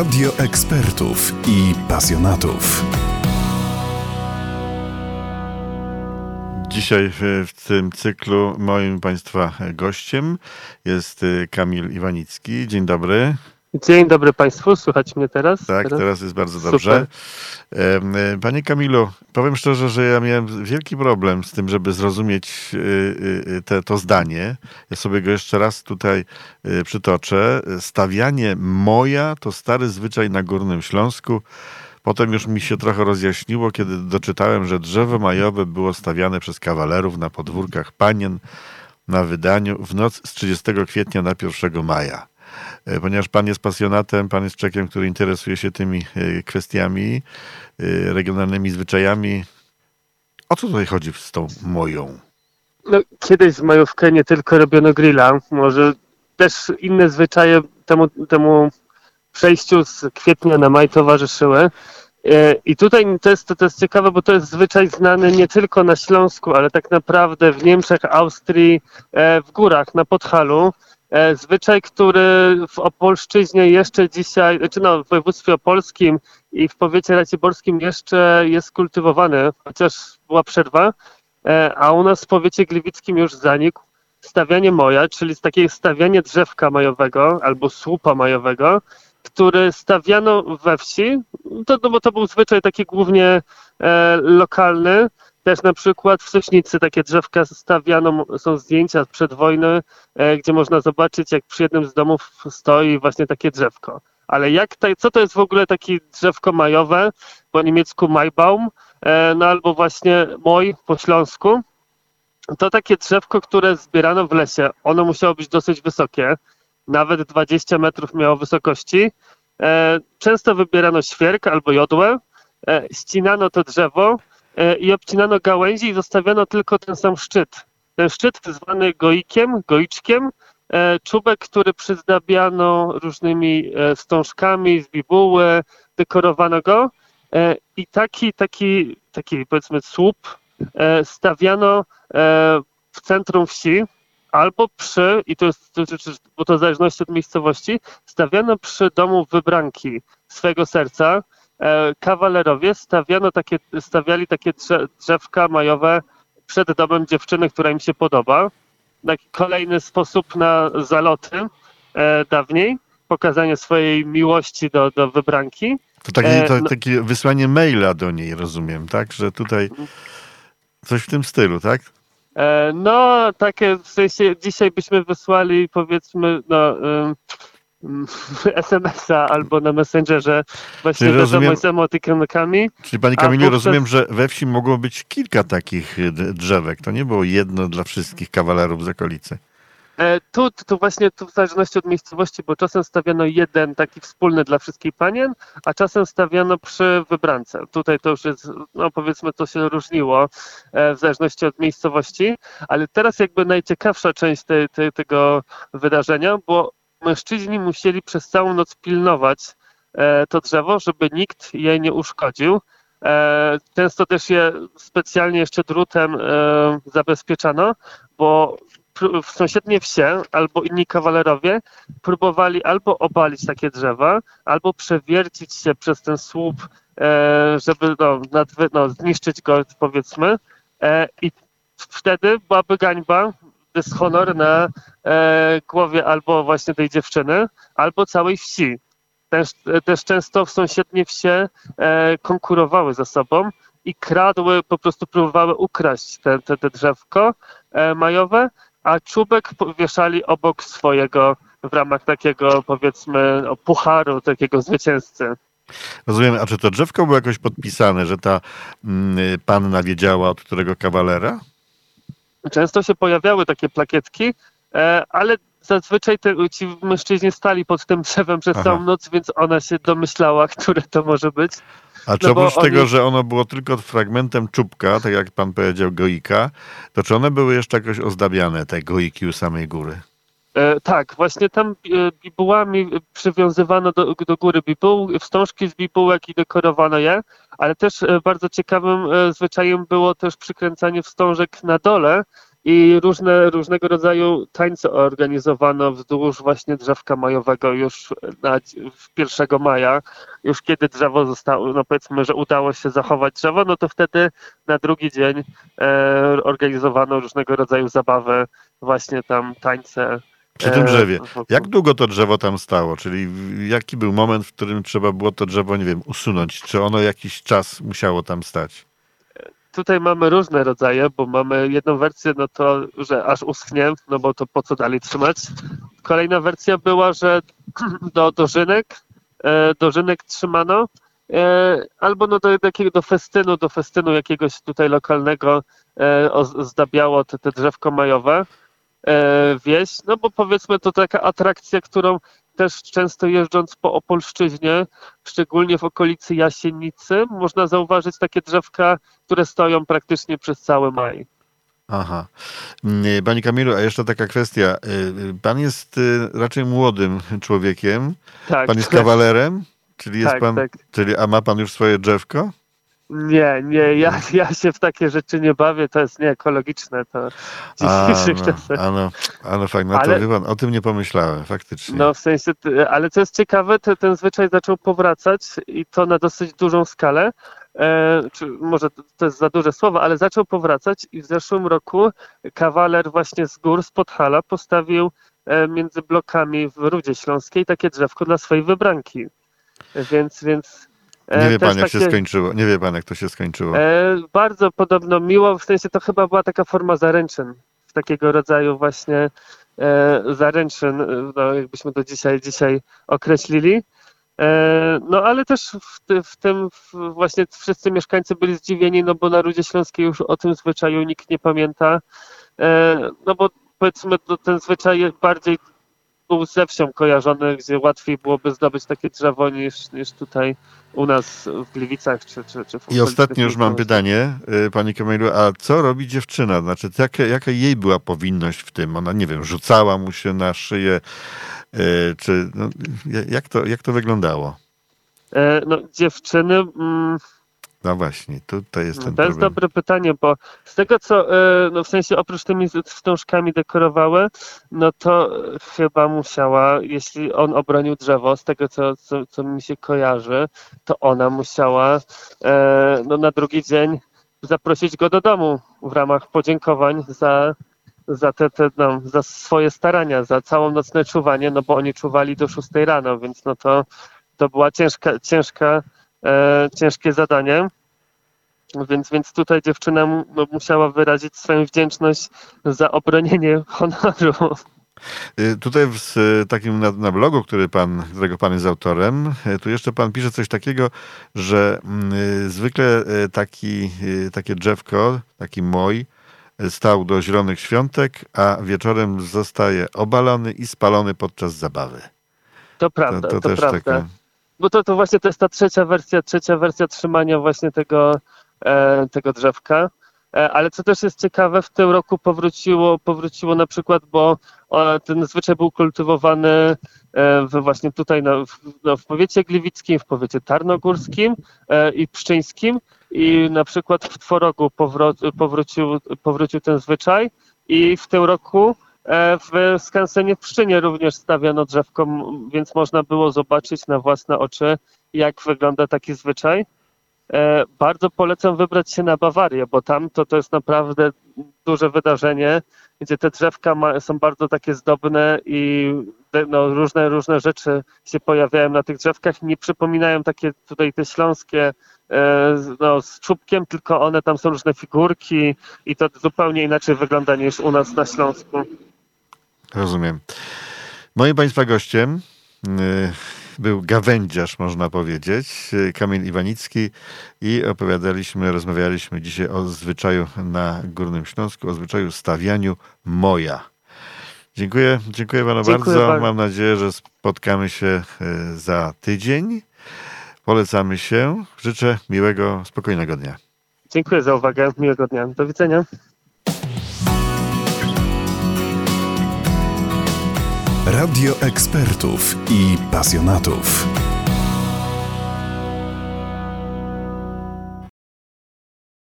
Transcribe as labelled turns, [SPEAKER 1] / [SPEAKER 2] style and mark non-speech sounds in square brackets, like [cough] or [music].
[SPEAKER 1] Radio ekspertów i pasjonatów.
[SPEAKER 2] Dzisiaj w, tym cyklu moim Państwa gościem jest y, Kamil Iwanicki. Dzień dobry.
[SPEAKER 3] Dzień dobry Państwu, słychać mnie teraz?
[SPEAKER 2] Tak, teraz jest bardzo dobrze. Em, e, Panie Kamilu, powiem szczerze, że ja miałem wielki problem z tym, żeby zrozumieć y, y, te, to zdanie. Ja sobie go jeszcze raz tutaj przytoczę. Stawianie moja to stary zwyczaj na Górnym Śląsku. Potem już mi się trochę rozjaśniło, kiedy doczytałem, że drzewo majowe było stawiane przez kawalerów na podwórkach panien na wydaniu w noc z 30 kwietnia na 1 maja. E, Ponieważ pan jest pasjonatem, pan jest człowiekiem, który interesuje się tymi e, kwestiami, e, regionalnymi zwyczajami. O co tutaj chodzi z tą moją?
[SPEAKER 3] No, kiedyś w majówkę nie tylko robiono grilla, może też inne zwyczaje temu, temu przejściu z kwietnia na maj towarzyszyły. I tutaj to jest, to jest ciekawe, bo to jest zwyczaj znany nie tylko na Śląsku, ale tak naprawdę w Niemczech, Austrii, w górach, na Podhalu. E, Zwyczaj, który w Opolszczyźnie jeszcze dzisiaj, czy no, w województwie opolskim i w powiecie raciborskim jeszcze jest kultywowany, chociaż była przerwa, e, a u nas w powiecie gliwickim już zanikł. Stawianie moja, czyli takie stawianie drzewka majowego albo słupa majowego, który stawiano we wsi, to, no bo to był zwyczaj taki głównie e, lokalny, też na przykład w Sośnicy takie drzewka stawiano, są zdjęcia sprzed wojny, e, gdzie można zobaczyć, jak przy jednym z domów stoi właśnie takie drzewko. Ale jak ta, co to jest w ogóle takie drzewko majowe, po niemiecku Maibaum, e, no albo właśnie moj po śląsku, to takie drzewko, które zbierano w lesie. Ono musiało być dosyć wysokie, nawet 20 metrów miało wysokości. E, Często wybierano świerk albo jodłę, ścinano to drzewo i obcinano gałęzi i zostawiano tylko ten sam szczyt. Ten szczyt zwany goikiem, goiczkiem, e, czubek, który przyzdabiano różnymi e, wstążkami z bibuły, dekorowano go e, i taki, taki, taki powiedzmy słup e, stawiano e, w centrum wsi albo przy, i to jest, to, bo to w zależności od miejscowości, stawiano przy domu wybranki swego serca. E, Kawalerowie stawiano takie, stawiali takie drze, drzewka majowe przed domem dziewczyny, która im się podoba. Taki kolejny sposób na zaloty e, dawniej, pokazanie swojej miłości do, do wybranki.
[SPEAKER 2] To, takie,
[SPEAKER 3] E,
[SPEAKER 2] to
[SPEAKER 3] no-
[SPEAKER 2] takie wysłanie maila do niej, rozumiem, tak? Że tutaj coś w tym stylu, tak?
[SPEAKER 3] No, takie w sensie dzisiaj byśmy wysłali powiedzmy no, [laughs] SMS-a albo na Messengerze właśnie
[SPEAKER 2] Czyli rozumiem-
[SPEAKER 3] z emotykonkami.
[SPEAKER 2] Czyli Pani Kamilu,
[SPEAKER 3] poprzez-
[SPEAKER 2] rozumiem, że we wsi mogło być kilka takich drzewek. To nie było jedno dla wszystkich kawalerów z okolicy.
[SPEAKER 3] E, Tu, tu właśnie tu w zależności od miejscowości, bo czasem stawiano jeden taki wspólny dla wszystkich panien, a czasem stawiano przy wybrance. Tutaj to już jest, no powiedzmy, to się różniło e, w zależności od miejscowości, ale teraz jakby najciekawsza część tej, tej, tego wydarzenia, bo mężczyźni musieli przez całą noc pilnować e, to drzewo, żeby nikt jej nie uszkodził. E, Często też je specjalnie jeszcze drutem e, zabezpieczano, bo w sąsiednie wsie albo inni kawalerowie próbowali albo obalić takie drzewa, albo przewiercić się przez ten słup, żeby no, nadwy, no, zniszczyć go, powiedzmy. I wtedy byłaby gańba, dyshonor na e, głowie albo właśnie tej dziewczyny, albo całej wsi. Też, też często w sąsiednie wsie e, konkurowały ze sobą i kradły, po prostu próbowały ukraść te, te, te drzewko e, majowe, a czubek wieszali obok swojego w ramach takiego powiedzmy no, pucharu, takiego zwycięzcy.
[SPEAKER 2] Rozumiem, a czy to drzewko było jakoś podpisane, że ta mm, panna wiedziała od którego kawalera?
[SPEAKER 3] Często się pojawiały takie plakietki, e, ale zazwyczaj te, ci mężczyźni stali pod tym drzewem przez
[SPEAKER 2] Aha.
[SPEAKER 3] całą noc, więc ona się domyślała, [laughs] które to może być.
[SPEAKER 2] A czy
[SPEAKER 3] No
[SPEAKER 2] oprócz tego,
[SPEAKER 3] oni-
[SPEAKER 2] że ono było tylko fragmentem czubka, tak jak pan powiedział, goika, to czy one były jeszcze jakoś ozdabiane, te goiki u samej góry?
[SPEAKER 3] E, tak, właśnie tam e, bibułami przywiązywano do, do góry bibuł, wstążki z bibułek i dekorowano je, ale też e, bardzo ciekawym e, zwyczajem było też przykręcanie wstążek na dole i różne, różnego rodzaju tańce organizowano wzdłuż właśnie drzewka majowego już na, 1 maja, już kiedy drzewo zostało, no powiedzmy, że udało się zachować drzewo, no to wtedy na drugi dzień e, organizowano różnego rodzaju zabawy, właśnie tam tańce.
[SPEAKER 2] Przy tym drzewie. Jak długo to drzewo tam stało? Czyli jaki był moment, w którym trzeba było to drzewo, nie wiem, usunąć? Czy ono jakiś czas musiało tam stać?
[SPEAKER 3] tutaj mamy różne rodzaje, bo mamy jedną wersję, no to, że aż uschnie, no bo to po co dalej trzymać. Kolejna wersja była, że [clears throat] do dożynek, e, dożynek trzymano, e, albo no do takiego do festynu, do festynu jakiegoś tutaj lokalnego e, zdabiało te, te drzewko majowe wieś, no bo powiedzmy to taka atrakcja, którą też często jeżdżąc po Opolszczyźnie, szczególnie w okolicy Jasienicy, można zauważyć takie drzewka, które stoją praktycznie przez cały maj.
[SPEAKER 2] Aha. Mm, Pani Kamilu, a jeszcze taka kwestia. Y, pan jest y, raczej młodym człowiekiem. Tak. Pan jest kawalerem? Czyli jest tak, pan, tak. czyli, a ma pan już swoje drzewko?
[SPEAKER 3] Nie, nie, ja, ja się w takie rzeczy nie bawię, to jest nieekologiczne, to [laughs] dzisiejszych
[SPEAKER 2] no, czasach. Ano, ano fajnie, no ale, to pan, o tym nie pomyślałem, faktycznie.
[SPEAKER 3] No w sensie, ale co jest ciekawe, to ten zwyczaj zaczął powracać i to na dosyć dużą skalę, e, czy może to, to jest za duże słowo, ale zaczął powracać i w zeszłym roku kawaler właśnie z gór, z Podhala postawił e, między blokami w Rudzie Śląskiej takie drzewko dla swojej wybranki. Więc, więc
[SPEAKER 2] nie wie pan, jak takie, się skończyło. Nie wie pan, jak to się skończyło. E,
[SPEAKER 3] bardzo podobno miło, w sensie to chyba była taka forma zaręczyn, takiego rodzaju właśnie e, zaręczyn, e, no, jakbyśmy to dzisiaj, dzisiaj określili. E, no ale też w, w tym w właśnie wszyscy mieszkańcy byli zdziwieni, no bo na Rudzie Śląskiej już o tym zwyczaju nikt nie pamięta. E, no bo powiedzmy, to ten zwyczaj bardziej był ze wsią kojarzony, gdzie łatwiej byłoby zdobyć takie drzewo niż, niż tutaj u nas w Gliwicach czy, czy, czy w
[SPEAKER 2] I ostatnie już mam pytanie, y, pani Kamilu, a co robi dziewczyna? Znaczy, jaka, jaka jej była powinność w tym? Ona, nie wiem, rzucała mu się na szyję, y, czy no, jak, to, jak to wyglądało?
[SPEAKER 3] E, no, dziewczyny... Mm
[SPEAKER 2] no właśnie, tutaj jest ten
[SPEAKER 3] To
[SPEAKER 2] jest
[SPEAKER 3] dobre pytanie, bo z tego co, e, no w sensie oprócz tymi wstążkami dekorowały, no to chyba musiała, jeśli on obronił drzewo, z tego co, co, co mi się kojarzy, to ona musiała e, no na drugi dzień zaprosić go do domu w ramach podziękowań za, za, te, te, no, za swoje starania, za całą nocne czuwanie, no bo oni czuwali do 6 rano, więc no to, to była ciężka, ciężka e, ciężkie zadanie. Więc, więc tutaj dziewczyna no, musiała wyrazić swoją wdzięczność za obronienie honoru.
[SPEAKER 2] Y, tutaj w takim na, na, blogu, który pan, którego pan jest autorem, y, tu jeszcze pan pisze coś takiego, że mm, y, zwykle taki, takie drzewko, taki moj, stał do zielonych świątek, a wieczorem zostaje obalony i spalony podczas zabawy.
[SPEAKER 3] To prawda, to, to, to prawda. Taka bo to, to właśnie to jest ta trzecia wersja, trzecia wersja trzymania właśnie tego, e, tego drzewka. E, ale co też jest ciekawe, w tym roku powróciło, powróciło na przykład, bo o, ten zwyczaj był kultywowany e, właśnie tutaj no, w, no, w powiecie gliwickim, w powiecie tarnogórskim e, i pszczyńskim i na przykład w Tworogu powrócił, powrócił ten zwyczaj i w tym roku E, w skansenie w Pszczynie również stawiano drzewko, więc można było zobaczyć na własne oczy, jak wygląda taki zwyczaj. E, bardzo polecam wybrać się na Bawarię, bo tam to, to jest naprawdę duże wydarzenie, gdzie te drzewka ma, są bardzo takie zdobne i no, różne, różne rzeczy się pojawiają na tych drzewkach. Nie przypominają takie tutaj te śląskie e, no, z czubkiem, tylko one tam są różne figurki i to zupełnie inaczej wygląda niż u nas na Śląsku.
[SPEAKER 2] Rozumiem. Moim Państwa gościem y, był gawędziarz, można powiedzieć, Kamil Iwanicki i opowiadaliśmy, rozmawialiśmy dzisiaj o zwyczaju na Górnym Śląsku, o zwyczaju stawianiu moja. Dziękuję, dziękuję panu dziękuję bardzo. bardzo. Mam nadzieję, że spotkamy się y, za tydzień. Polecamy się. Życzę miłego, spokojnego dnia.
[SPEAKER 3] Dziękuję za uwagę. Miłego dnia. Do widzenia.
[SPEAKER 1] Radio ekspertów i pasjonatów.